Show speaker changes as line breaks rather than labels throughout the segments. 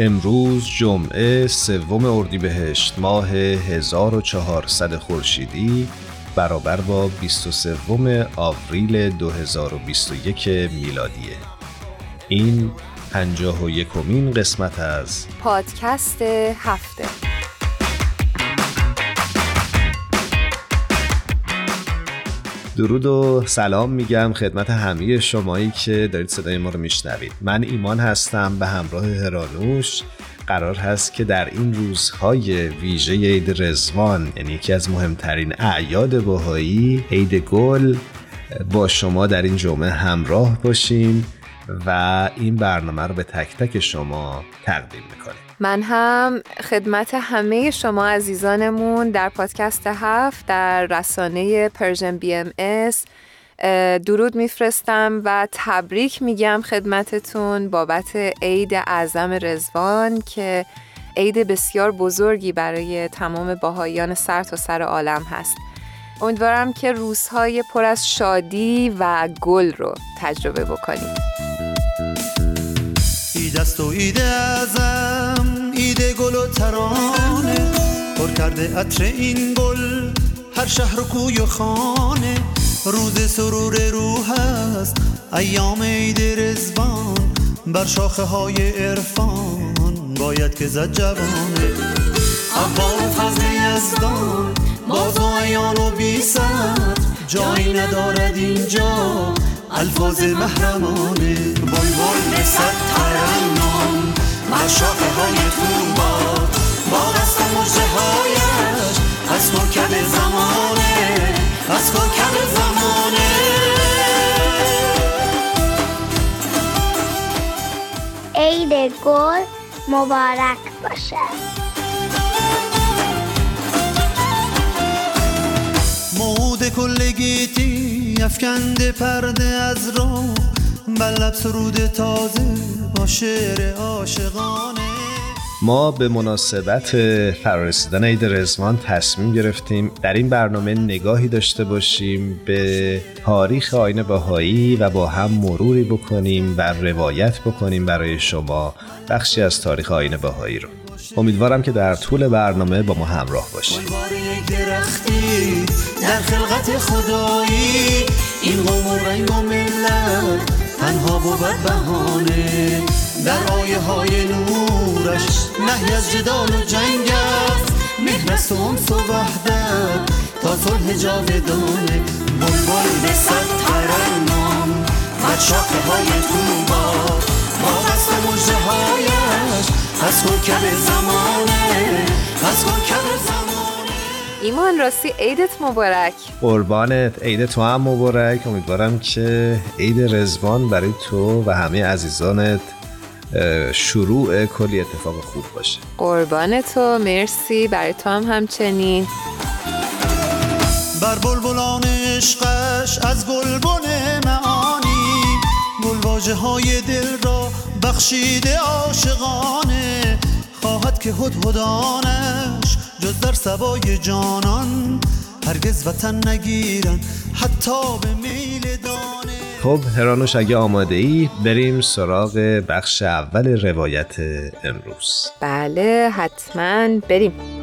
امروز جمعه سوم اردیبهشت ماه 1400 خورشیدی برابر با 23 آوریل 2021 میلادیه. این پنجاه و یکمین قسمت از
پادکست هفته.
درود و سلام میگم خدمت همه شمایی که دارید صدای ما رو میشنوید. من ایمان هستم به همراه هرانوش قرار هست که در این روزهای ویژه عید رزوان یعنی یکی از مهمترین اعیاد بهایی عید گل با شما در این جمعه همراه باشیم و این برنامه رو به تک تک شما تقدیم می‌کنیم.
من هم خدمت همه شما عزیزانمون در پادکست هفت در رسانه Persian BMS درود میفرستم و تبریک میگم خدمتتون بابت عید اعظم رزوان که عید بسیار بزرگی برای تمام باهایان سر تا سر عالم هست. امیدوارم که روزهای پر از شادی و گل رو تجربه
ایدست و ایده ازم ایده گل و ترانه. پر کرده عطر این گل هر شهر و کوی و خانه. روز سرور روح است ایام عید رزوان بر شاخه های عرفان باید که زد جوانه. اول فضل یزدان باز و ایان و بی جایی ندارد اینجا الفاظ محرمانه. بای بای صد ترنم. مشاقه های توبا با دست مجده هایش. از کوکب زمانه. از کوکب زمانه.
عید گل مبارک باشد
مود کلگیتی افکنده پرده از رو. بلب سرود تازه با شعر عاشقانه.
ما به مناسبت فرارسیدن عید رزوان تصمیم گرفتیم در این برنامه نگاهی داشته باشیم به تاریخ آین باهایی و با هم مروری بکنیم و روایت بکنیم برای شما بخشی از تاریخ آین باهایی رو. امیدوارم که در طول برنامه با ما همراه باشید.
در خلقت خدایی این قوم و رنگ و ملت تنها بود بهانه در آیه های نورش نهی از جدال و جنگ است. مهنست و انس و وحدت تا صلح جاودانه. بلبل به صد ترنم از شاخه های توبا با قصد مجده از کوکب زمانه از کوکب زمانه.
ایمان راستی عیدت مبارک.
قربانت عید تو هم مبارک. امیدوارم که عید رزوان برای تو و همه عزیزانت شروع کلی اتفاق خوب باشه.
قربان تو مرسی. برای تو هم همچنین.
بر بلبلان عشقش از گلبن معانی گلواجه های دل را بخشیده عاشقانه خواهد که هدهدانش جز در سبای جانان. هرگز وطن نگیرن حتی به میل دانه.
خب هرانوش اگه آماده ای بریم سراغ بخش اول روایت امروز.
بله حتما بریم.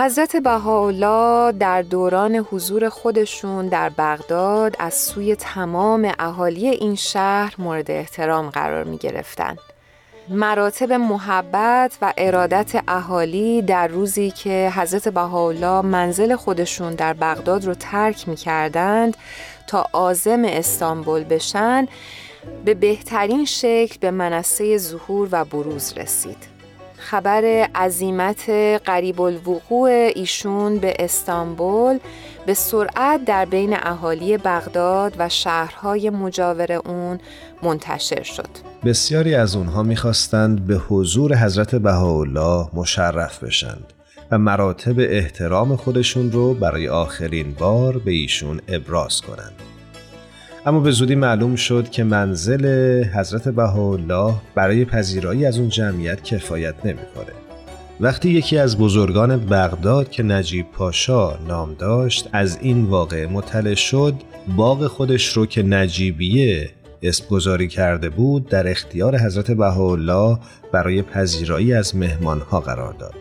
حضرت بهاءالله در دوران حضور خودشون در بغداد از سوی تمام اهالی این شهر مورد احترام قرار می گرفتن. مراتب محبت و ارادت اهالی در روزی که حضرت بهاءالله منزل خودشون در بغداد رو ترک می کردند تا آزم استانبول بشن به بهترین شکل به منصه ظهور و بروز رسید. خبر عظیمت قریب الوقوع ایشون به استانبول به سرعت در بین اهالی بغداد و شهرهای مجاور اون منتشر شد.
بسیاری از اونها می‌خواستند به حضور حضرت بهاءالله مشرف بشند و مراتب احترام خودشون رو برای آخرین بار به ایشون ابراز کنند. اما به زودی معلوم شد که منزل حضرت بهاءالله برای پذیرایی از اون جمعیت کفایت نمی‌کنه. وقتی یکی از بزرگان بغداد که نجیب پاشا نام داشت از این واقع مطلع شد باغ خودش رو که نجیبیه اسم گذاری کرده بود در اختیار حضرت بهاءالله برای پذیرایی از مهمانها قرار داد.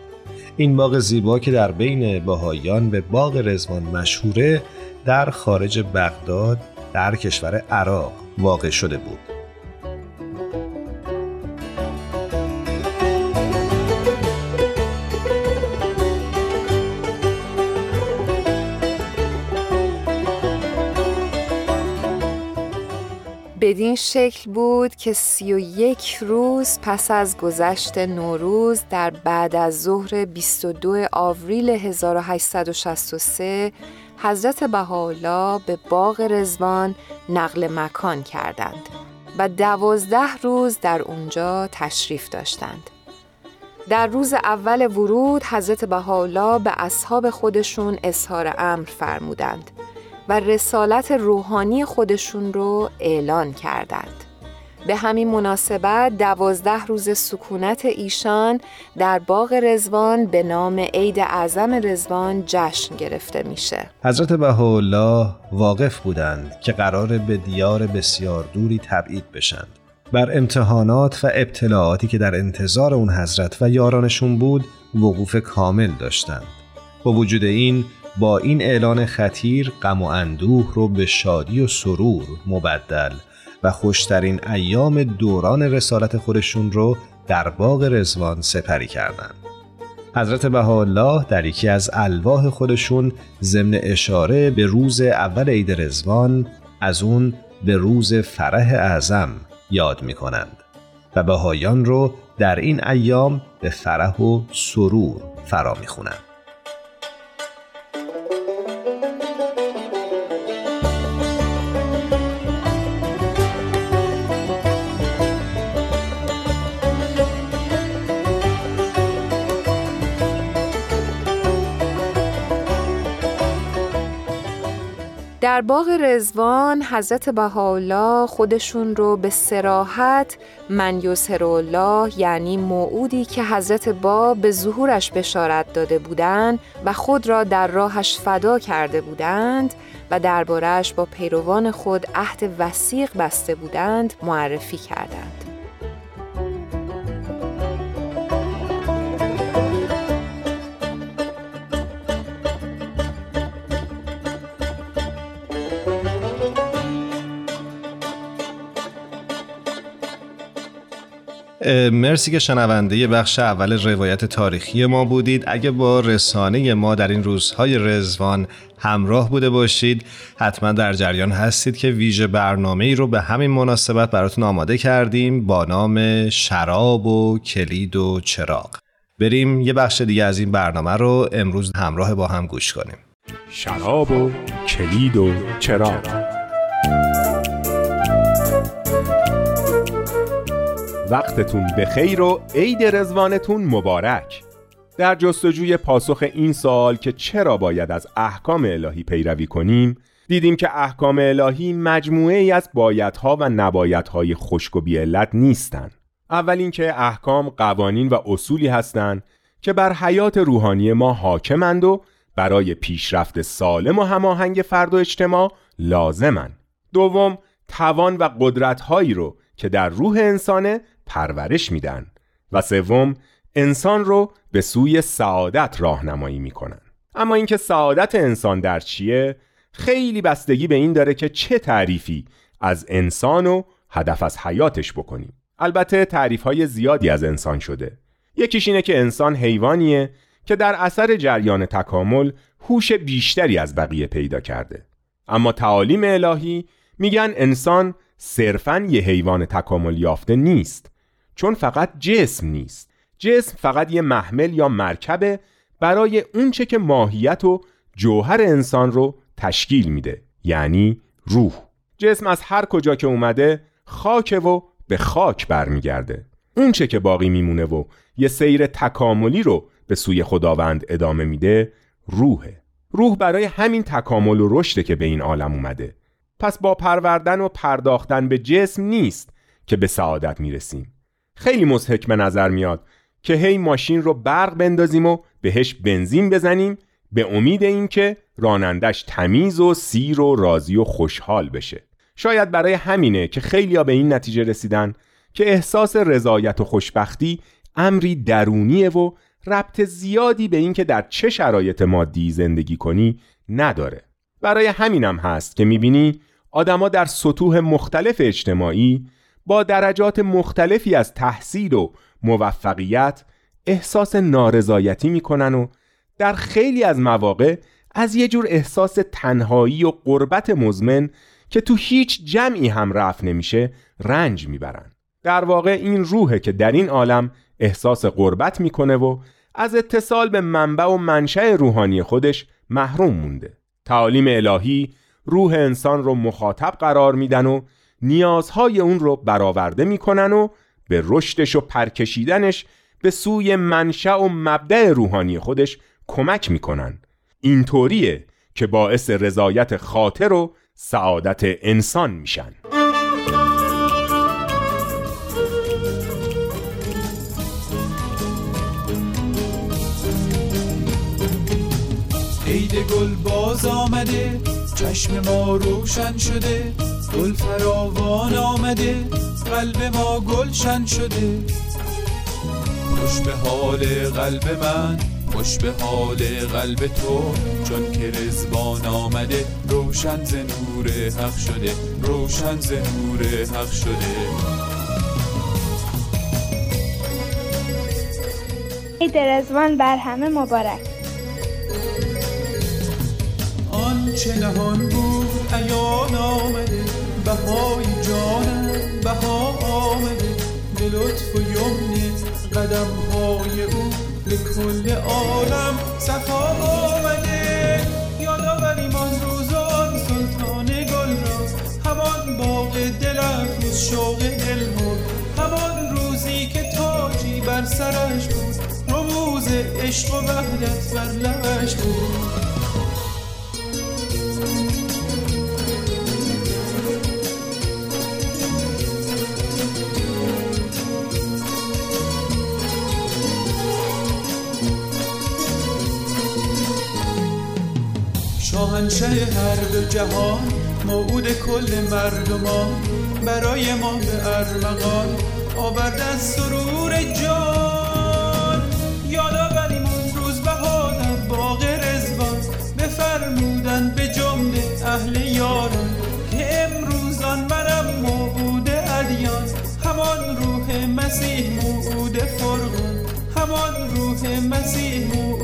این باغ زیبا که در بین باهایان به باغ رزوان مشهوره در خارج بغداد در کشور عراق واقع شده بود.
بدین شکل بود که سی و یک روز پس از گذشت نوروز در بعد از ظهر 22 آوریل 1863 حضرت بهاءالله به باغ رزوان نقل مکان کردند و دوازده روز در اونجا تشریف داشتند. در روز اول ورود حضرت بهاءالله به اصحاب خودشون اظهار امر فرمودند و رسالت روحانی خودشون رو اعلان کردند. به همین مناسبت دوازده روز سکونت ایشان در باغ رزوان به نام عید اعظم رزوان جشن گرفته میشه.
حضرت بهاءالله واقف بودند که قرار به دیار بسیار دوری تبعید بشند. بر امتحانات و ابتلاعاتی که در انتظار اون حضرت و یارانشون بود وقوف کامل داشتند. با وجود این با این اعلان خطیر غم و اندوه رو به شادی و سرور مبدل و خوشترین ایام دوران رسالت خودشون رو در باغ رزوان سپری کردند. حضرت بهاءالله در یکی از الواح خودشون ضمن اشاره به روز اول عید رزوان از اون به روز فرح اعظم یاد می کنند و بهایان رو در این ایام به فرح و سرور فرا می خونند.
در باغ رزوان حضرت بهاءالله خودشون رو به سراحت من الله یعنی موعودی که حضرت با به ظهورش بشارت داده بودند و خود را در راهش فدا کرده بودند و دربارش با پیروان خود عهد وسیق بسته بودند معرفی کردند.
مرسی که شنونده بخش اول روایت تاریخی ما بودید. اگه با رسانه ما در این روزهای رزوان همراه بوده باشید حتما در جریان هستید که ویژه برنامه ای رو به همین مناسبت براتون آماده کردیم با نام شراب و کلید و چراغ. بریم یه بخش دیگه از این برنامه رو امروز همراه با هم گوش کنیم.
شراب و کلید و چراغ. وقتتون بخیر و عید رزوانتون مبارک. در جستجوی پاسخ این سوال که چرا باید از احکام الهی پیروی کنیم دیدیم که احکام الهی مجموعه ای از بایدها و نبایدهای خشک و بیعلت نیستند اول اینکه احکام قوانین و اصولی هستند که بر حیات روحانی ما حاکمند و برای پیشرفت سالم و هماهنگ فرد و اجتماع لازمند. دوم توان و قدرتهایی رو که در روح انسانه پرورش میدن و سوم انسان رو به سوی سعادت راهنمایی می‌کنن. اما اینکه سعادت انسان در چیه؟ خیلی بستگی به این داره که چه تعریفی از انسان و هدف از حیاتش بکنیم. البته تعریف های زیادی از انسان شده. یکیش اینه که انسان حیوانیه که در اثر جریان تکامل هوش بیشتری از بقیه پیدا کرده. اما تعالیم الهی میگن انسان صرفا یه حیوان تکامل یافته نیست. چون فقط جسم نیست. جسم فقط یه محمل یا مرکبه برای اونچه که ماهیت و جوهر انسان رو تشکیل میده یعنی روح. جسم از هر کجا که اومده خاک و به خاک برمیگرده. اونچه که باقی میمونه و یه سیر تکاملی رو به سوی خداوند ادامه میده روحه. روح برای همین تکامل و رشده که به این عالم اومده. پس با پروردن و پرداختن به جسم نیست که به سعادت می‌رسیم. خیلی مزهک به نظر میاد که هی ماشین رو برق بندازیم و بهش بنزین بزنیم به امید اینکه رانندش تمیز و سیر و راضی و خوشحال بشه. شاید برای همینه که خیلیا به این نتیجه رسیدن که احساس رضایت و خوشبختی امری درونیه و ربط زیادی به اینکه در چه شرایط مادی زندگی کنی نداره. برای همینم هست که می‌بینی آدما در سطوح مختلف اجتماعی با درجات مختلفی از تحصیل و موفقیت احساس نارضایتی می‌کنن و در خیلی از مواقع از یه جور احساس تنهایی و قربت مزمن که تو هیچ جمعی هم رفت نمیشه رنج می‌برن. در واقع این روحه که در این عالم احساس قربت می‌کنه و از اتصال به منبع و منشأ روحانی خودش محروم مونده. تعالیم الهی روح انسان رو مخاطب قرار میدن و نیازهای اون رو برآورده می‌کنن و به رشدش و پرکشیدنش به سوی منشأ و مبدع روحانی خودش کمک می‌کنن. اینطوریه که باعث رضایت خاطر و سعادت انسان میشن.
عید گل باز آمده چشم ما روشن شده. گل فراوان آمده قلب ما گلشن شده. خوش به حال قلب من خوش به حال قلب تو. چون که رزبان آمده روشن ز نور حق شده روشن ز نور حق شده.
عید رزوان بر همه مبارک.
آنچه نهان بود ایان آمده. بهای جانم بها آمده به لطف و یمن قدم های او به کل عالم صفا آمده. یادآوریم آن روز آن سلطان گل را همان باغ دل افروز شوق دل بود. همان روزی که تاجی بر سرش بود رموز عشق و وحدت بر لبش بود. شاهنشه هر دو جهان موعود کل مردمان. برای ما به ارمغان آورده از سرور جان. یادآوریم اون روز بها در باغ رزوان بفرمودن به جمله اهل یاران. که امروزان منم موعود ادیان. همان روح مسیح موعود فرقان. همان روح مسیح موعود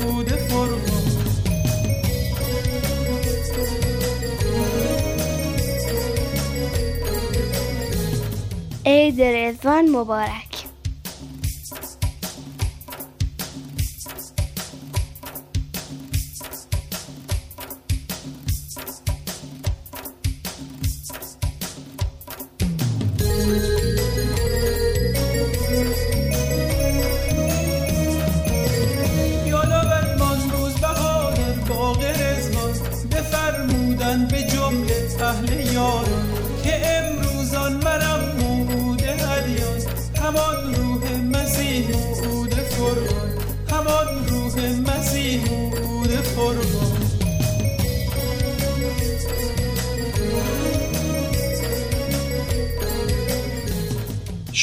عید رزوان مبارک.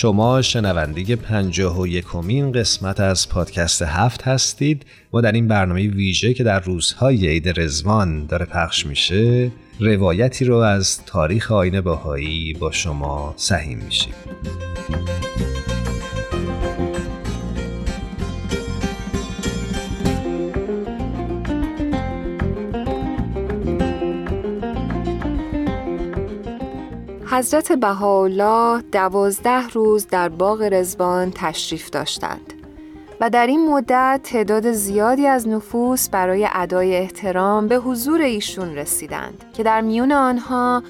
شما شنونده پنجاه و یکمین قسمت از پادکست هفت هستید و در این برنامه ویژه که در روزهای عید رزوان داره پخش میشه روایتی رو از تاریخ آین باهایی با شما سهیم میشیم.
حضرت بهاءالله دوازده روز در باغ رزوان تشریف داشتند و در این مدت تعداد زیادی از نفوس برای ادای احترام به حضور ایشون رسیدند که در میون آنها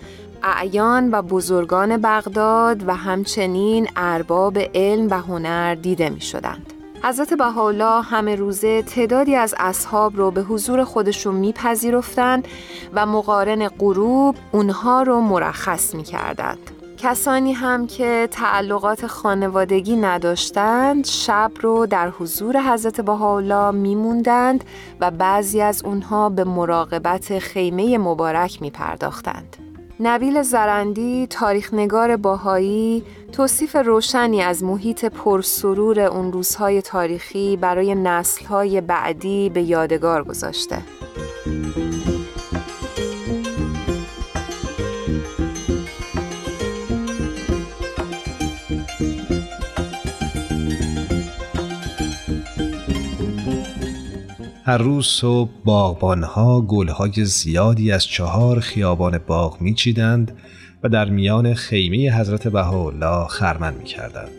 اعیان و بزرگان بغداد و همچنین ارباب علم و هنر دیده می شدند. حضرت بهاءالله همه روزه تعدادی از اصحاب رو به حضور خودشون میپذیرفتند و مقارن غروب اونها رو مرخص می‌کردند. کسانی هم که تعلقات خانوادگی نداشتند شب رو در حضور حضرت بهاءالله میموندند و بعضی از اونها به مراقبت خیمه مبارک میپرداختند. نبیل زرندی تاریخنگار باهایی توصیف روشنی از محیط پرسرور اون روزهای تاریخی برای نسلهای بعدی به یادگار گذاشته.
هر روز صبح باغبانها گلهای زیادی از چهار خیابان باغ میچیدند و در میان خیمه حضرت بهاءالله خرمن می‌کردند.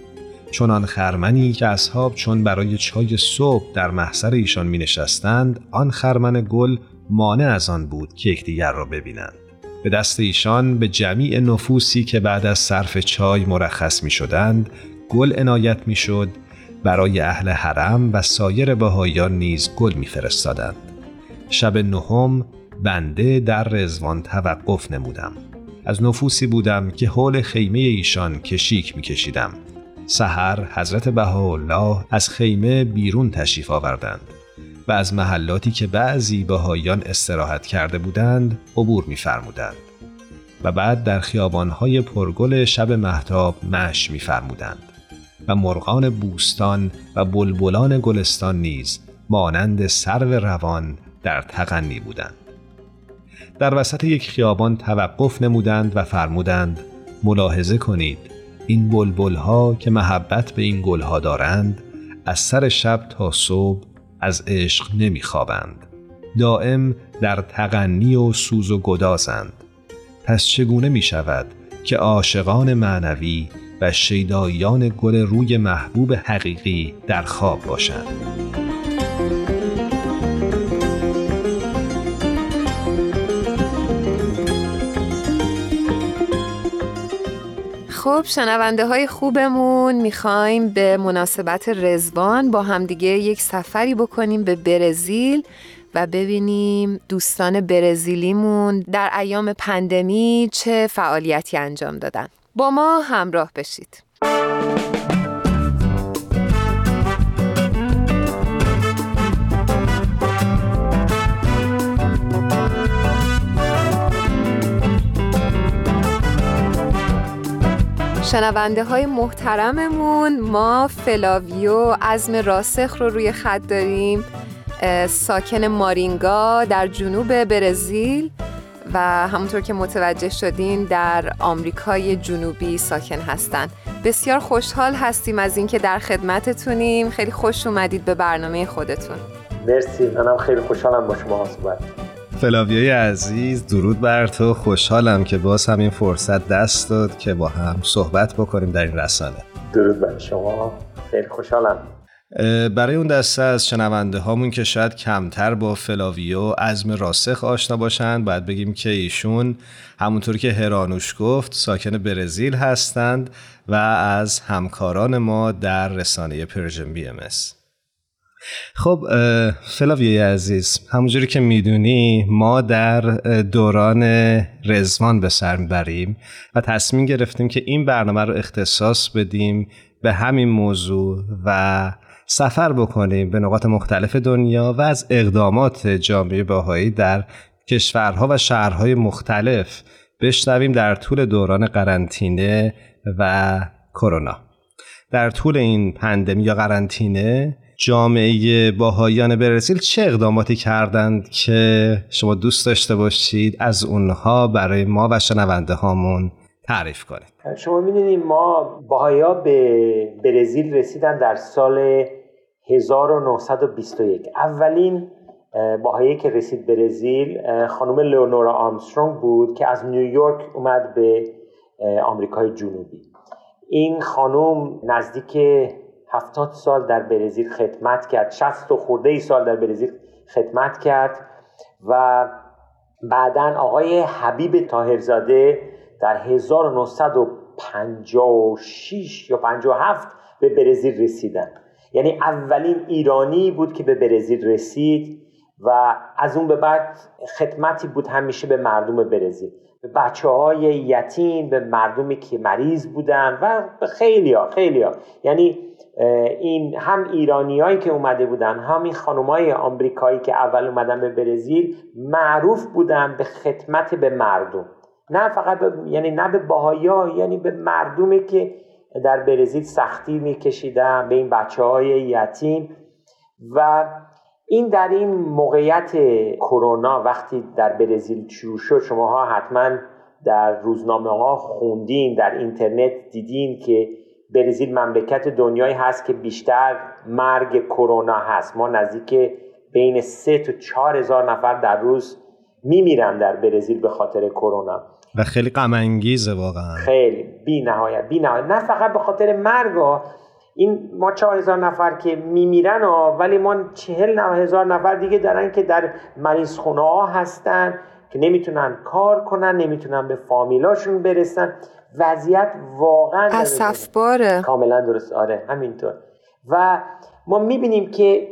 چنان خرمنی که اصحاب چون برای چای صبح در محضر ایشان می نشستند آن خرمن گل مانع از آن بود که یکدیگر را ببینند. به دست ایشان به جمیع نفوسی که بعد از صرف چای مرخص می شدند گل عنایت می شد برای اهل حرم و سایر بهاییان نیز گل میفرستادند. شب نهم بنده در رزوان توقف نمودم. از نفوسی بودم که حول خیمه ایشان کشیک میکشیدم. سحر حضرت بهاءالله از خیمه بیرون تشریف آوردند و از محلاتی که بعضی بهاییان استراحت کرده بودند عبور میفرمودند و بعد در خیابانهای پرگل شب محتاب مش میفرمودند. و مرغان بوستان و بلبلان گلستان نیز مانند سرو روان در تغنی بودند. در وسط یک خیابان توقف نمودند و فرمودند ملاحظه کنید این بلبلها که محبت به این گلها دارند از سر شب تا صبح از عشق نمیخوابند. دائم در تغنی و سوز و گدازند. پس چگونه می شود که عاشقان معنوی و شیدایان گل روی محبوب حقیقی در خواب باشند.
خب شنونده های خوبمون می‌خوایم به مناسبت رزوان با همدیگه یک سفری بکنیم به برزیل و ببینیم دوستان برزیلیمون در ایام پندمی چه فعالیتی انجام دادن با ما همراه بشید. شنونده های محترممون ما فلاویو عزم راسخ رو روی خط داریم. ساکن مارینگا در جنوب برزیل. و همونطور که متوجه شدین در آمریکای جنوبی ساکن هستن. بسیار خوشحال هستیم از اینکه در خدمتتونیم. خیلی خوش اومدید به برنامه خودتون.
مرسی. منم خیلی خوشحالم با شما صحبت
فلاویای عزیز درود بر تو. خوشحالم که باز همین فرصت دست داد که با هم صحبت بکنیم در این رسانه.
درود بر شما. خیلی خوشحالم.
برای اون دسته از شنونده هامون که شاید کمتر با فلاویو عزم راسخ آشنا باشند باید بگیم که ایشون همونطور که هرانوش گفت ساکن برزیل هستند و از همکاران ما در رسانه Persian BMS. خب فلاویوی عزیز همونجوری که می‌دونی ما در دوران رزوان به سر می‌بریم و تصمیم گرفتیم که این برنامه رو اختصاص بدیم به همین موضوع و سفر بکنیم به نقاط مختلف دنیا و از اقدامات جامعه بهایی در کشورها و شهرهای مختلف بشنویم در طول دوران قرنطینه و کرونا. در طول این پندمی یا قرنطینه جامعه باهایان برزیل چه اقداماتی کردند که شما دوست داشته باشید از اونها برای ما و شنونده هامون تعریف کنید
شما می‌دونید ما باهایا به برزیل رسیدن در سال 1921 اولین باهایی که رسید برزیل خانم لئونورا آرمسترونگ بود که از نیویورک اومد به آمریکای جنوبی. این خانم نزدیک هفتاد سال در برزیل خدمت کرد 60 و خورده ای سال در برزیل خدمت کرد و بعدا آقای حبیب تاهرزاده در 1956 یا 57 به برزیل رسیدن. یعنی اولین ایرانی بود که به برزیل رسید و از اون به بعد خدمتی بود همیشه به مردم برزیل. به بچه های یتیم به مردمی که مریض بودن و به خیلی ها خیلی ها. یعنی این هم ایرانیایی که اومده بودن هم این خانمای آمریکایی که اول اومدن به برزیل معروف بودن به خدمت به مردم. نه فقط یعنی نه به باهایا یعنی به مردمی که در برزیل سختی میکشیدن به این بچه های یتیم. و این در این موقعیت کرونا وقتی در برزیل شروع شد شماها حتما در روزنامه ها خوندین در اینترنت دیدین که برزیل مملکت دنیایی هست که بیشتر مرگ کرونا هست. ما نزدیک بین سه تا چهار هزار نفر در روز میمیرن در برزیل به خاطر کرونا.
و خیلی غم انگیزه واقعا.
خیلی. بی نهایت بی نهایت. نه فقط به خاطر مرگ این ما چهار هزار نفر که میمیرن ها ولی ما چهل هزار نفر دیگه دارن که در مریض خونه ها هستن که نمی‌تونن کار کنن نمی‌تونن به فامیلاشون برسن. وضعیت واقعا
اصفباره
کاملا درست. آره همینطور. و ما می‌بینیم که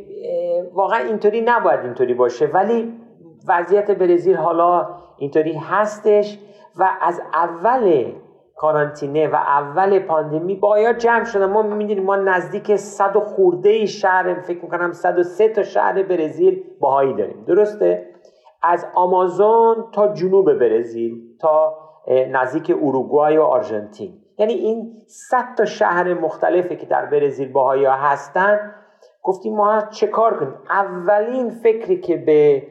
واقعا اینطوری نباید اینطوری باشه. ولی وضعیت برزیل حالا اینطوری هستش و از اول کارانتینه و اول پاندمی باید جمع شدن؟ ما می‌دونیم ما نزدیک صد و خورده شهر فکر می‌کنم 103 تا شهر برزیل باهایی داریم. درسته؟ از آمازون تا جنوب برزیل تا نزدیک اروگوای و آرژانتین. یعنی این صد تا شهر مختلفی که در برزیل باهایی هستن. گفتیم ما چه کار کنیم؟ اولین فکری که به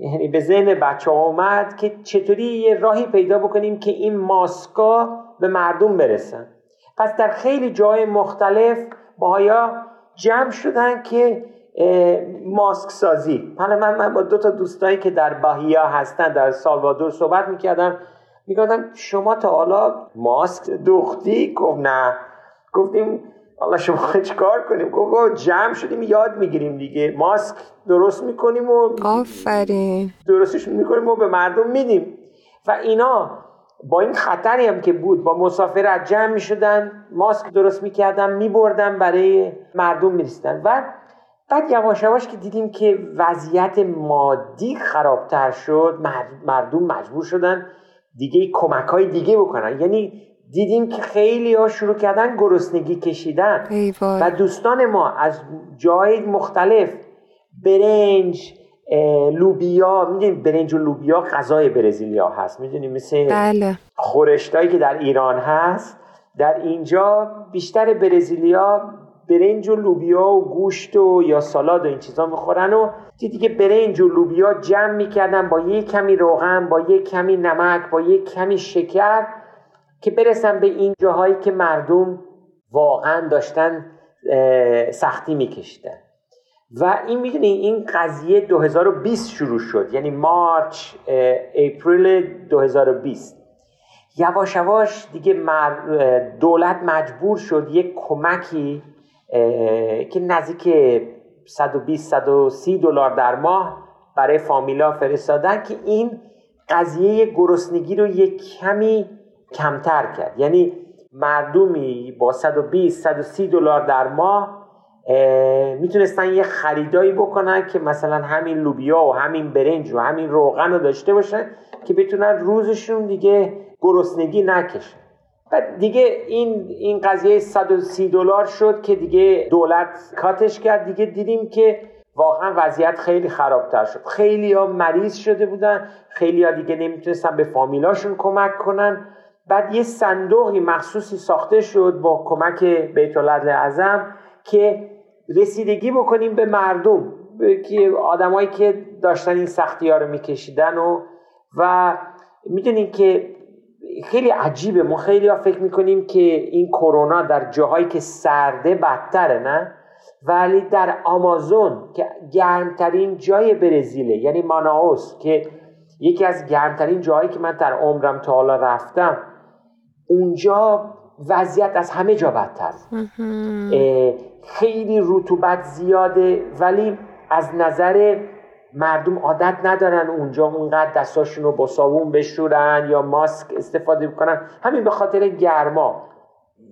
یعنی به ذهن بچه ها اومد که چطوری یه راهی پیدا بکنیم که این ماسکا به مردم برسن. پس در خیلی جای مختلف باهایا جمع شدن که ماسک سازی. حالا من, من با دو تا دوستایی که در باهیا هستن در سالوادور صحبت می‌کردم می‌گفتم شما تا حالا ماسک دختی گفت نه. گفتیم حالا شما کار کنیم؟ گفت جمع شدیم یاد می‌گیریم دیگه. ماسک درست می‌کنیم و
آفرین.
درستش می‌کنیم و به مردم میدیم. و اینا با این خطری هم که بود با مسافرت جمع می‌شدن ماسک درست می‌کردن میبردن برای مردم می‌رسیدن. و بعد یواش یواش که دیدیم که وضعیت مادی خرابتر شد مردم مجبور شدن دیگه کمک های دیگه بکنن. یعنی دیدیم که خیلی ها شروع کردن گرسنگی کشیدن. و دوستان ما از جای مختلف برنج لوبیا می‌دونید برنج و لوبیا غذای برزیلیا هست می‌دونید مثل
بله.
خورشتایی که در ایران هست. در اینجا بیشتر برزیلیا برنج و لوبیا و گوشت و یا سالاد و این چیزا می‌خورن و دیدی که برنج و لوبیا جمع می‌کردن با یک کمی روغن با یک کمی نمک با یک کمی شکر. که برسن به این جاهایی که مردم واقعا داشتن سختی میکشیدن. و این می‌دونی این قضیه 2020 شروع شد یعنی مارچ اپریل 2020 یواش یواش دیگه دولت مجبور شد یک کمکی که نزدیک 120 130 دلار در ماه برای فامیلا فرستادن که این قضیه گرسنگی رو یک کمی کمتر کرد. یعنی مردمی با 120 130 دلار در ماه می‌تونستن یه خریدایی بکنن که مثلا همین لوبیا و همین برنج و همین روغن رو داشته باشن که بتونن روزشون دیگه گرسنگی نکشن. بعد دیگه این این قضیه 130 دلار شد که دیگه دولت کاتش کرد. دیگه دیدیم که واقعا وضعیت خیلی خرابتر شد. خیلی ها مریض شده بودن. خیلی ها دیگه نمی‌تونستن به فامیلاشون کمک کنن. بعد یه صندوقی مخصوصی ساخته شد با کمک بیت العدل اعظم که رسیدگی بکنیم به مردم که آدمایی که داشتن این سختی ها رو میکشیدن و و می‌دونیم که خیلی عجیبه. ما خیلی ها فکر می‌کنیم که این کرونا در جاهایی که سرده بدتره نه؟ ولی در آمازون که گرمترین جای برزیله یعنی ماناوس که یکی از گرمترین جاهایی که من در عمرم تا حالا رفتم اونجا وضعیت از همه جا بدتر. خیلی رطوبت زیاده ولی از نظر مردم عادت ندارن اونجا اونقدر دستاشون رو با صابون بشورن یا ماسک استفاده بکنن. همین به خاطر گرما.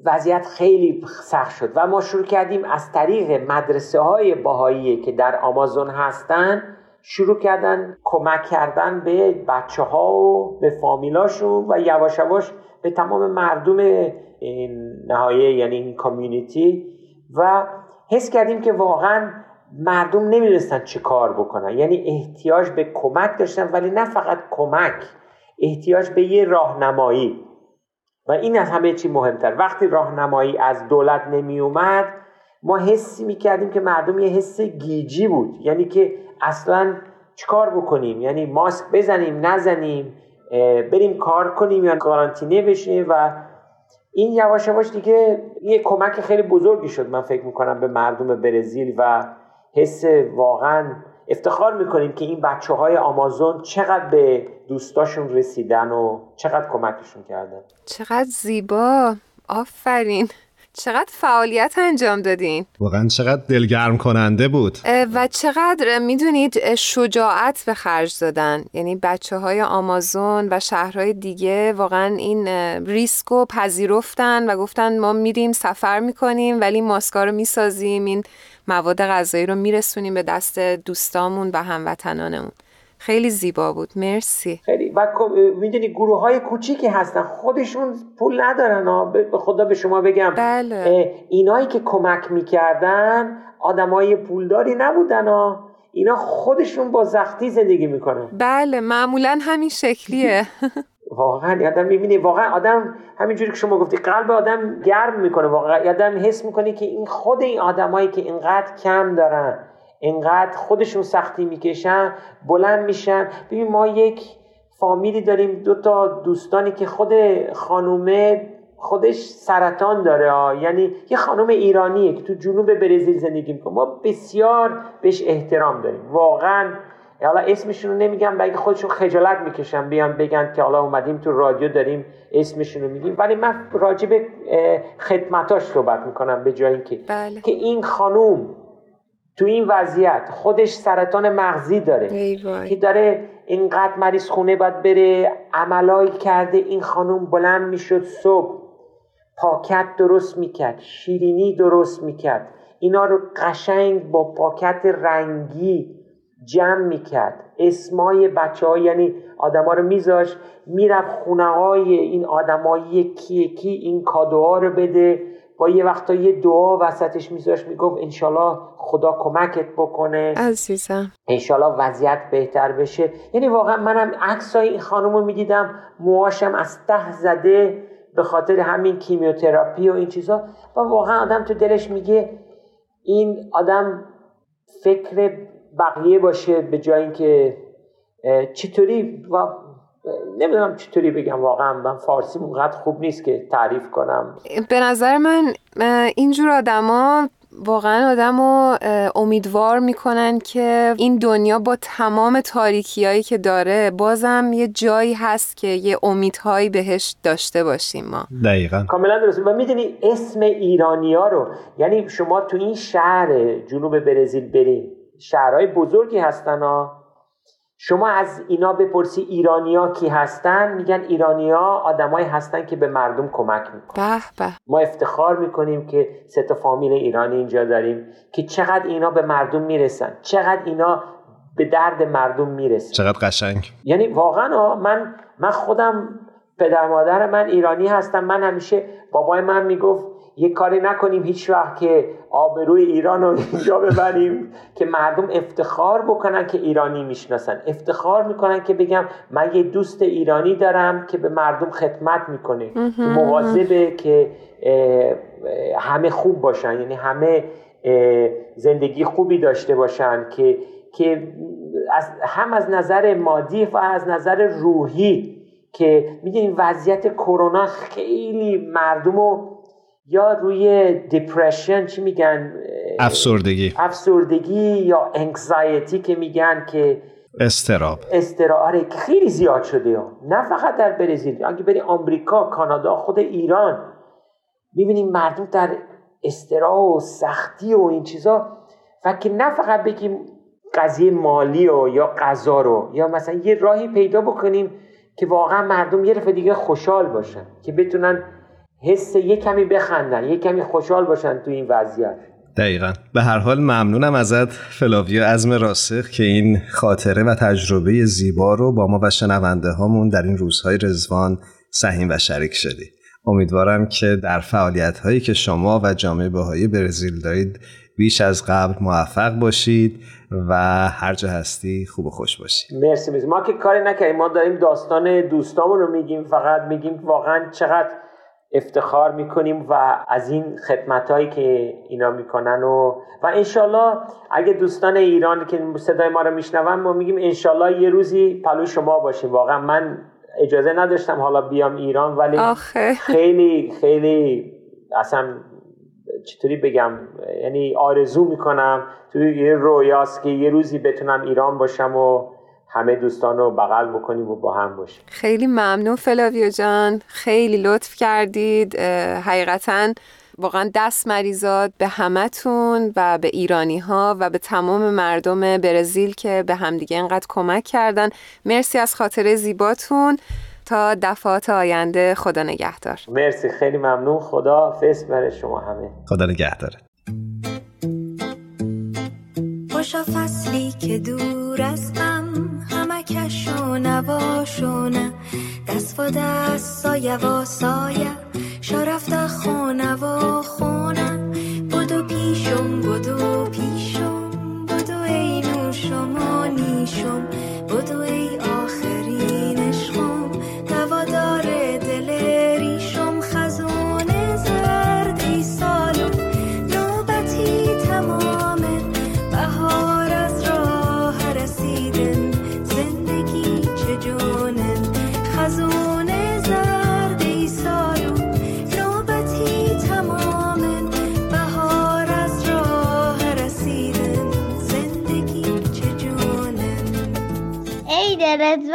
وضعیت خیلی سخت شد. و ما شروع کردیم از طریق مدرسه های باهایی که در آمازون هستن شروع کردن کمک کردن به بچه ها و به فامیلاشون و یواش یواش به تمام مردم این نهایه یعنی این کامیونیتی و حس کردیم که واقعا مردم نمی‌دونستن چه کار بکنن. یعنی احتیاج به کمک داشتن ولی نه فقط کمک احتیاج به یه راهنمایی. و این از همه چی مهمتر. وقتی راهنمایی از دولت نمی اومد ما حسی می کردیم که مردم یه حس گیجی بود. یعنی که اصلا چیکار بکنیم؟ یعنی ماسک بزنیم نزنیم بریم کار کنیم یا کارانتینه بشیم و این یواش یواش دیگه یه کمک خیلی بزرگی شد من فکر می‌کنم به مردم برزیل و حس واقعا افتخار می‌کنیم که این بچه های آمازون چقدر به دوستاشون رسیدن و چقدر کمکشون کردن.
چقدر زیبا. آفرین. چقدر فعالیت انجام دادین؟
واقعا چقدر دلگرم کننده بود.
و چقدر می‌دونید شجاعت به خرج دادن. یعنی بچه های آمازون و شهرهای دیگه واقعا این ریسک رو پذیرفتن و گفتن ما میریم سفر می‌کنیم ولی ماسکا رو می‌سازیم این مواد غذایی رو میرسونیم به دست دوستامون و هموطنانمون. خیلی زیبا بود. مرسی.
خیلی. و می‌دونی گروه های کوچیکی هستن. خودشون پول ندارن به خدا به شما بگم.
بله.
اینایی که کمک می‌کردن آدمای پولداری نبودن ها اینا خودشون با زختی زندگی می‌کنن.
بله معمولا همین شکلیه.
واقعا آدم می‌بینی واقعا آدم همینجوری که شما گفتی قلب آدم گرم می‌کنه واقعا. آدم حس می‌کنه که این خود این آدمایی که اینقدر کم دارن. اینقدر خودشون سختی می‌کشن بلند میشن. ببین ما یک فامیلی داریم دو تا دوستانی که خود خانومه خودش سرطان داره یعنی یه خانم ایرانیه که تو جنوب برزیل زندگی می‌کنه. ما بسیار بهش احترام داریم. واقعا حالا اسمشون رو نمیگم بلکه خودشون خجالت می‌کشن. بیان بگن که حالا اومدیم تو رادیو داریم اسمشون رو میگیم. ولی من راجع به خدمتاش صحبت می‌کنم به جای اینکه
بله.
که این خانوم تو این وضعیت خودش سرطان مغزی داره که داره اینقدر مریض خونه باید بره عملایی کرده این خانوم بلند می‌شد صبح. پاکت درست می‌کرد شیرینی درست می‌کرد. اینا رو قشنگ با پاکت رنگی جمع می‌کرد. اسمای بچه ها یعنی آدما رو میذاش می‌رفت خونه های این آدمایی یکی یکی این کادوها رو بده. با یه وقتا یه دعا وسطش میذاش می‌گفت انشالله خدا کمکت بکنه.
عزیزم.
انشالله وضعیت بهتر بشه. یعنی واقعا منم عکسای این خانم رو می‌دیدم موهاشم از ته زده به خاطر همین کیمیوتراپی و این چیزا. و واقعا آدم تو دلش میگه این آدم فکر بقیه باشه به جای اینکه چطوری و نمی‌دونم چطوری بگم واقعا من فارسی اونقدر خوب نیست که تعریف کنم.
به نظر من اینجور آدما واقعا آدم رو امیدوار می‌کنن که این دنیا با تمام تاریکی که داره بازم یه جایی هست که یه امیدهایی بهش داشته باشیم ما.
دقیقا.
کاملا درست. و می‌دونی اسم ایرانیا رو یعنی شما تو این شهر جنوب برزیل برین شهرهای بزرگی هستن ها. شما از اینا بپرسی ایرانیا کی هستن میگن ایرانیا آدمایی هستن که به مردم کمک می‌کنن.
به به.
ما افتخار می‌کنیم که سه تا فامیل ایرانی اینجا داریم که چقدر اینا به مردم می‌رسن چقدر اینا به درد مردم می‌رسن.
چقدر قشنگ.
یعنی واقعا من من خودم پدر مادر من ایرانی هستم من همیشه بابای من می‌گفت یه کاری نکنیم هیچ وقت که آبروی ایران رو اینجا ببریم که مردم افتخار بکنن که ایرانی می‌شناسن. افتخار می‌کنن که بگم من یه دوست ایرانی دارم که به مردم خدمت می‌کنه. مواظبه که همه خوب باشن. یعنی همه زندگی خوبی داشته باشن که که از هم از نظر مادی و از نظر روحی که می‌دونیم وضعیت کرونا خیلی مردم رو یا روی دیپرشن چی میگن؟
افسردگی.
افسردگی یا انگزایتی که میگن که
استراب.
استراب آره خیلی زیاد شده ها. نه فقط در برزیل. اگه بری آمریکا کانادا خود ایران می‌بینیم مردم در استراب و سختی و این چیزا. و که نه فقط بگیم قضیه مالی و یا غذا رو یا مثلا یه راهی پیدا بکنیم که واقعا مردم یه دفعه دیگه خوشحال باشن که بتونن حس یه کمی بخندن یه کمی خوشحال باشن تو این وضعیت.
دقیقا. به هر حال ممنونم ازت فلاویا عزم راسخ که این خاطره و تجربه زیبا رو با ما و شنونده هامون در این روزهای رزوان سهیم و شریک شدی. امیدوارم که در فعالیت هایی که شما و جامعه بهایی برزیل دارید بیش از قبل موفق باشید و هر جا هستی خوب و خوش باشید.
مرسی مرسی. ما که کاری نکردیم. ما داریم داستان دوستامون رو میگیم فقط میگیم واقعا چقدر افتخار می‌کنیم و از این خدمت هایی که اینا می‌کنن و و انشالله اگه دوستان ایران که صدای ما رو میشنون ما میگیم انشالله یه روزی پلو شما باشیم واقعا من اجازه نداشتم حالا بیام ایران ولی
آخه.
خیلی خیلی اصلا چطوری بگم یعنی آرزو می‌کنم توی یه رویاست که یه روزی بتونم ایران باشم و همه دوستان رو بغل بکنیم و با هم باشیم.
خیلی ممنون فلاویو جان. خیلی لطف کردید. حقیقتا واقعا دست مریزاد به همتون و به ایرانی ها و به تمام مردم برزیل که به همدیگه انقدر کمک کردن. مرسی از خاطر زیباتون. تا دفعات آینده خدا نگهدار.
مرسی. خیلی ممنون. خدا فیس برای شما همه.
خدا نگهدار
خوشا فصلی که دور از غم همه کشو نواشونه دست و دست سایه و سایه. شرفت خونه و خونه.
عید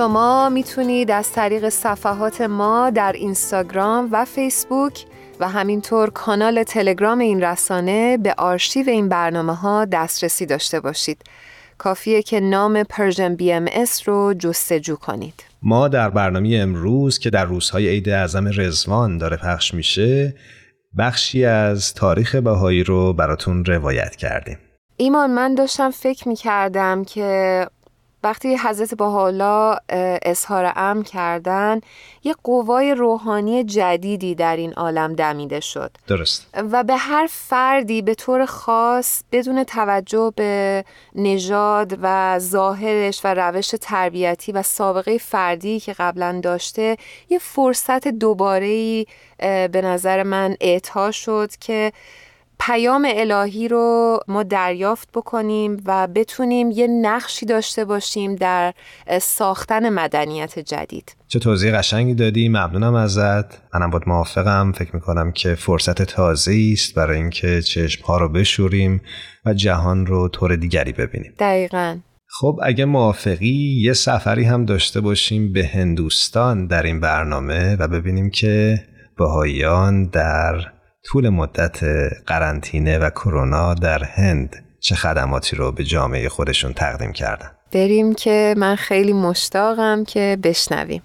شما می‌تونید از طریق صفحات ما در اینستاگرام و فیسبوک و همینطور کانال تلگرام این رسانه به آرشیو این برنامه ها دسترسی داشته باشید. کافیه که نام Persian BMS رو جستجو کنید
ما در برنامه امروز که در روزهای عید اعظم رزوان داره پخش میشه بخشی از تاریخ بهایی رو براتون روایت کردیم
ایمان من داشتم فکر می کردم که وقتی حضرت باحالا اظهار امر کردن یه قوای روحانی جدیدی در این عالم دمیده شد.
درست.
و به هر فردی به طور خاص بدون توجه به نژاد و ظاهرش و روش تربیتی و سابقه فردی که قبلا داشته یه فرصت دوباره به نظر من اعطا شد که پیام الهی رو ما دریافت بکنیم و بتونیم یه نقشی داشته باشیم در ساختن مدنیت جدید.
چه توضیح قشنگی دادی ممنونم ازت. منم باید موافقم. فکر می‌کنم که فرصت تازه است برای اینکه چشم ها رو بشوریم و جهان رو طور دیگری ببینیم.
دقیقا.
خب اگه موافقی یه سفری هم داشته باشیم به هندوستان در این برنامه و ببینیم که بهاییان در طول مدت قرنطینه و کرونا در هند چه خدماتی رو به جامعه خودشون تقدیم کردن؟
بریم که من خیلی مشتاقم که بشنویم.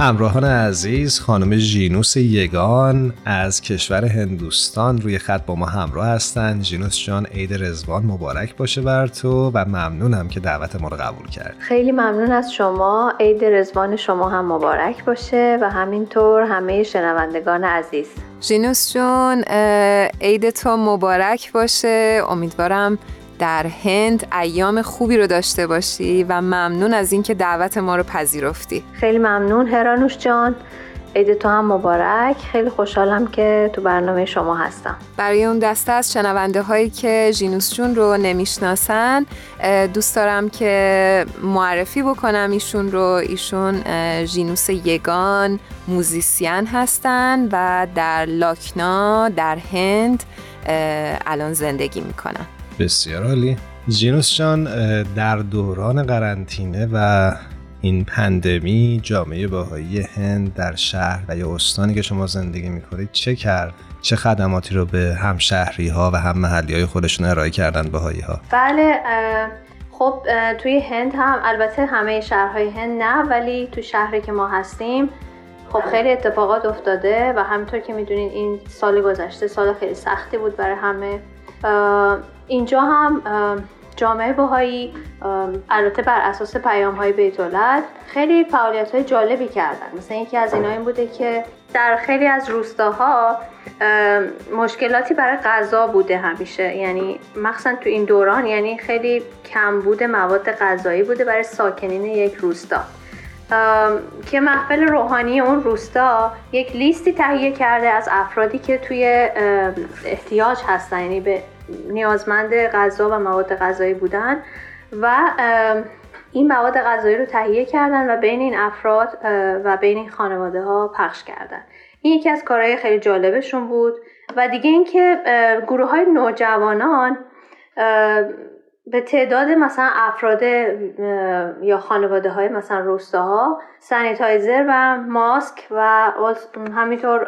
همراهان عزیز خانم ژینوس یگان از کشور هندوستان روی خط با ما همراه هستند ژینوس جان عید رزوان مبارک باشه بر تو و ممنونم که دعوت ما رو قبول کرد.
خیلی ممنون از شما. عید رزوان شما هم مبارک باشه و همینطور همه شنوندگان عزیز.
ژینوس جون عید تو مبارک باشه. امیدوارم در هند ایام خوبی رو داشته باشی و ممنون از اینکه دعوت ما رو پذیرفتی.
خیلی ممنون هرانوش جان. عید تو هم مبارک. خیلی خوشحالم که تو برنامه شما هستم.
برای اون دسته از شنونده هایی که ژینوس جون رو نمی‌شناسن دوست دارم که معرفی بکنم. ایشون رو ایشون ژینوس یگان موزیسین هستن و در لاکنا در هند الان زندگی می‌کنن.
بسیار عالی. جینوس جان در دوران قرنطینه و این پندمی جامعه باهایی هند در شهر و یا استانی که شما زندگی می‌کنید چه کرد؟ چه خدماتی رو به هم شهری ها و هم محلی های خودشون ارائه کردن باهایی ها
بله خب توی هند هم البته همه شهرهای هند نه ولی تو شهری که ما هستیم خب خیلی اتفاقات افتاده و همینطور که می‌دونید این سال گذشته سال خیلی سختی بود برای همه. اینجا هم جامعه بهایی البته بر اساس پیام های بیتولد خیلی فعالیت های جالبی کردن. مثلا یکی از اینا این بوده که در خیلی از روستاها مشکلاتی برای غذا بوده همیشه. یعنی مخصوصا تو این دوران یعنی خیلی کم بوده مواد غذایی بوده برای ساکنین یک روستا. که محفل روحانی اون روستا یک لیستی تهیه کرده از افرادی که توی احتیاج هستن. یعنی به نیازمند غذا و مواد غذایی بودن و این مواد غذایی رو تهیه کردن و بین این افراد و بین این خانواده ها پخش کردن. این یکی از کارهای خیلی جالبشون بود و دیگه اینکه گروه های نوجوانان به تعداد مثلا افراد یا خانواده های مثلا روستاها سانیتایزر و ماسک و همینطور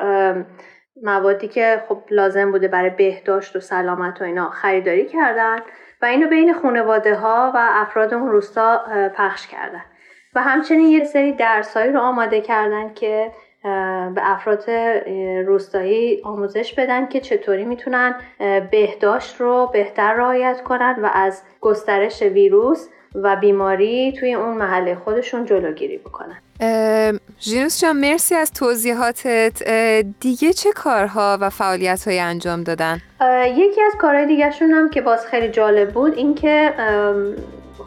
موادی که خب لازم بوده برای بهداشت و سلامت و اینا خریداری کردن و اینو بین خانواده ها و افراد اون روستا پخش کردن. و همچنین یه سری درسایی رو آماده کردن که به افراد روستایی آموزش بدن که چطوری می‌تونن بهداشت رو بهتر رعایت کنن و از گسترش ویروس و بیماری توی اون محله خودشون جلوگیری بکنن.
ژینوس جان مرسی از توضیحاتت. دیگه چه کارها و فعالیت های انجام دادن؟
یکی از کارهای دیگهشون هم که باز خیلی جالب بود این که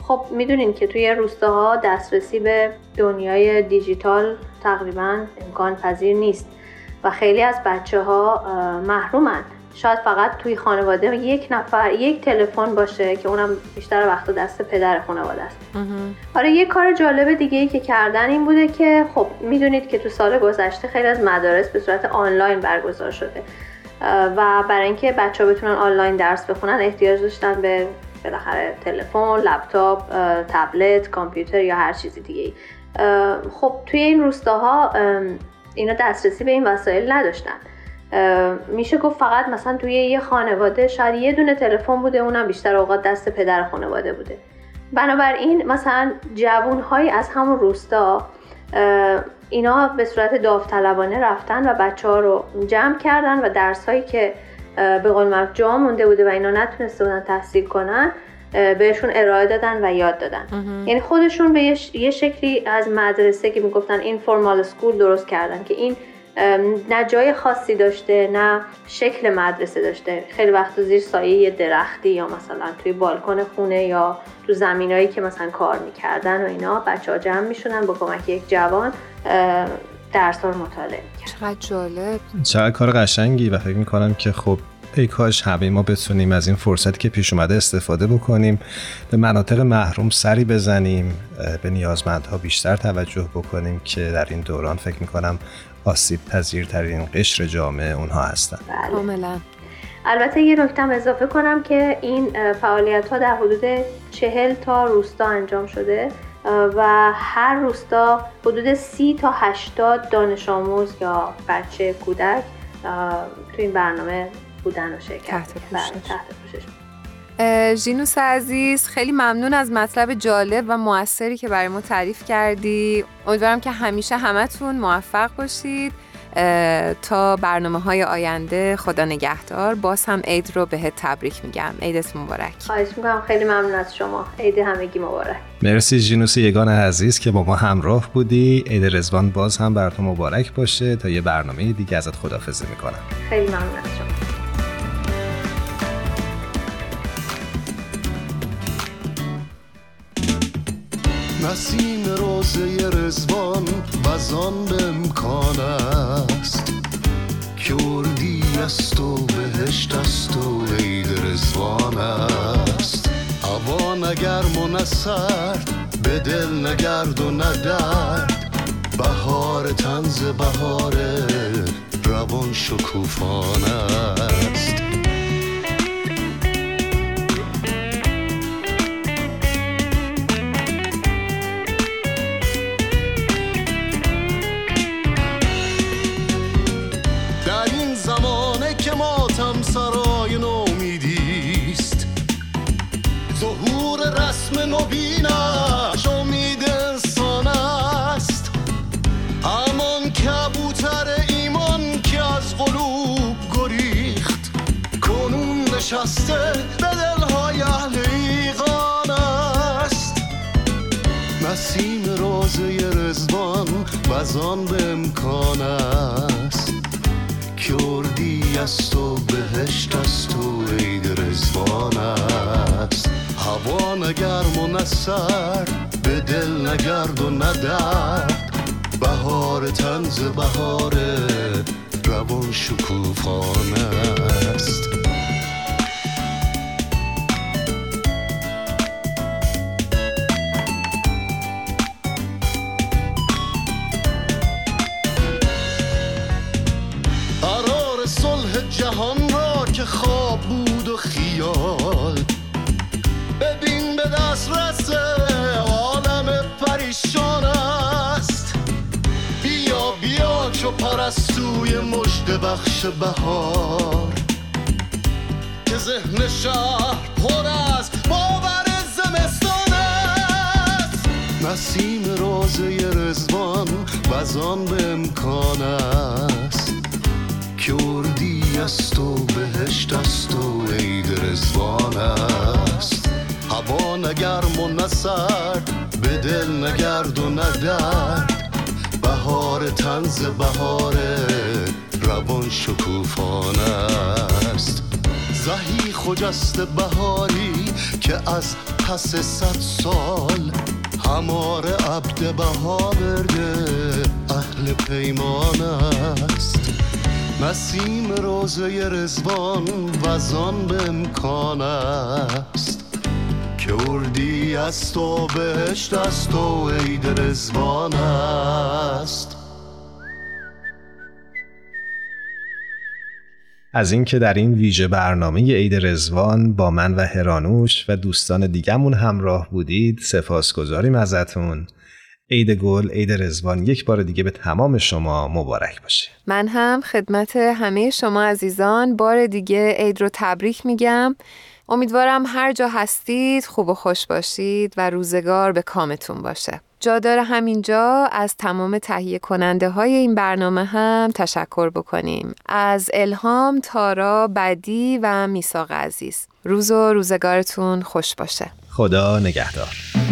خب می‌دونین که توی روستاها دسترسی به دنیای دیجیتال تقریبا امکان پذیر نیست و خیلی از بچه ها محرومن. شاید فقط توی خانواده یک نفر یک تلفن باشه که اونم بیشتر وقت دست پدر خانواده است. آره یه کار جالب دیگه ای که کردن این بوده که خب می‌دونید که تو سال گذشته خیلی از مدارس به صورت آنلاین برگزار شده. و برای اینکه بچه ها بتونن آنلاین درس بخونن احتیاج داشتن به بالاخره تلفن، لپتاپ، تبلت، کامپیوتر یا هر چیزی دیگه خب توی این روستاها اینا دسترسی به این وسایل نداشتن. میشه گفت فقط مثلا توی یه خانواده شاید یه دونه تلفن بوده اونم بیشتر اوقات دست پدر خانواده بوده. بنابراین مثلا جوون از همون روستا اینا به صورت داوطلبانه رفتن و بچه ها رو جمع کردن و درس هایی که به قول معروف جا مونده بوده و اینا نتونسته بودن تحصیل کنن بهشون ارائه دادن و یاد دادن. یعنی خودشون به یه شکلی از مدرسه که می‌گفتن این فرمال سکول درست کردن که این نه جای خاصی داشته نه شکل مدرسه داشته. خیلی وقت زیر سایه یه درختی یا مثلا توی بالکن خونه یا تو زمینایی که مثلا کار می‌کردن و اینا بچه ها جمع میشونن با کمک یک جوان درس رو مطالعه
چقدر جالب.
چقدر کار قشنگی و فکر می‌کنم که خب ای کاش همه ما بتونیم از این فرصتی که پیش اومده استفاده بکنیم به مناطق محروم سری بزنیم به نیازمندها بیشتر توجه بکنیم که در این دوران فکر می‌کنم آسیب پذیرترین قشر جامعه اونها هستن.
بله. کاملا. البته یه نکته اضافه کنم که این فعالیت ها در حدود چهل تا روستا انجام شده و هر روستا حدود سی تا هشتاد دانش آموز یا بچه کودک تو این برنامه بودن و شرکت.
تحت پوشش. ژینوس عزیز خیلی ممنون از مطلب جالب و موثری که برای ما تعریف کردی. امیدوارم که همیشه همتون موفق باشید. تا برنامه های آینده خدا نگهدار. باز هم عید رو بهت تبریک میگم. عیدت مبارک.
خواهش می‌کنم. خیلی ممنون از شما. عید همگی مبارک.
مرسی جینوس یگان عزیز که با ما همراه بودی. عید رزوان باز هم بر تو مبارک باشه. تا یه برنامه دیگه ازت خدافزی می‌کنم.
خیلی ممنون از شما.
نسیم روزه رزوان وزان امکان است. کردی است و بهشت است و عید رزوان است. هوا نگرم و نسرد به دل نگرد و ندرد بهار تنز بهار روان شکوفان است. نوبینش امید انسان است. همان کبوتر ایمان که از قلوب گریخت. کنون نشسته به دلهای اهل ایقان است. نسیم روزه رزوان وزان به امکان است. کردی است و بهشت است و عید رزوان است. هوا نگرم و نسر به دل نگرد و ندرد. بهار تنز بهار روان شکوفانه است. قرار صلح جهان را که خواب بود چو پرستوی مجد بخش بهار. که ذهن شهر پر از باور زمستان است. نسیم روزه رزوان وزان به امکان است. که است و بهشت است و عید رزوان است. هوا نگرم و نسرد به دل نگرد و ندرد بهار تنز بهار روان شکوفان است. زهی خجست بهاری که از پس صد سال همار عبد بها برده اهل پیمان است. نسیم روزه رزوان وزان به امکان است. که اردی است و بهشت است و عید رزوان است.
از اینکه در این ویژه برنامه عید رزوان با من و هرانوش و دوستان دیگمون همراه بودید سپاسگزاریم ازتون. عید گل عید رزوان یک بار دیگه به تمام شما مبارک باشه.
من هم خدمت همه شما عزیزان بار دیگه عید رو تبریک میگم. امیدوارم هر جا هستید خوب و خوش باشید و روزگار به کامتون باشه. جا داره همینجا. از تمام تهیه کننده های این برنامه هم تشکر بکنیم. از الهام، تارا، بدی و میساق عزیز. روز و روزگارتون خوش باشه.
خدا نگهدار.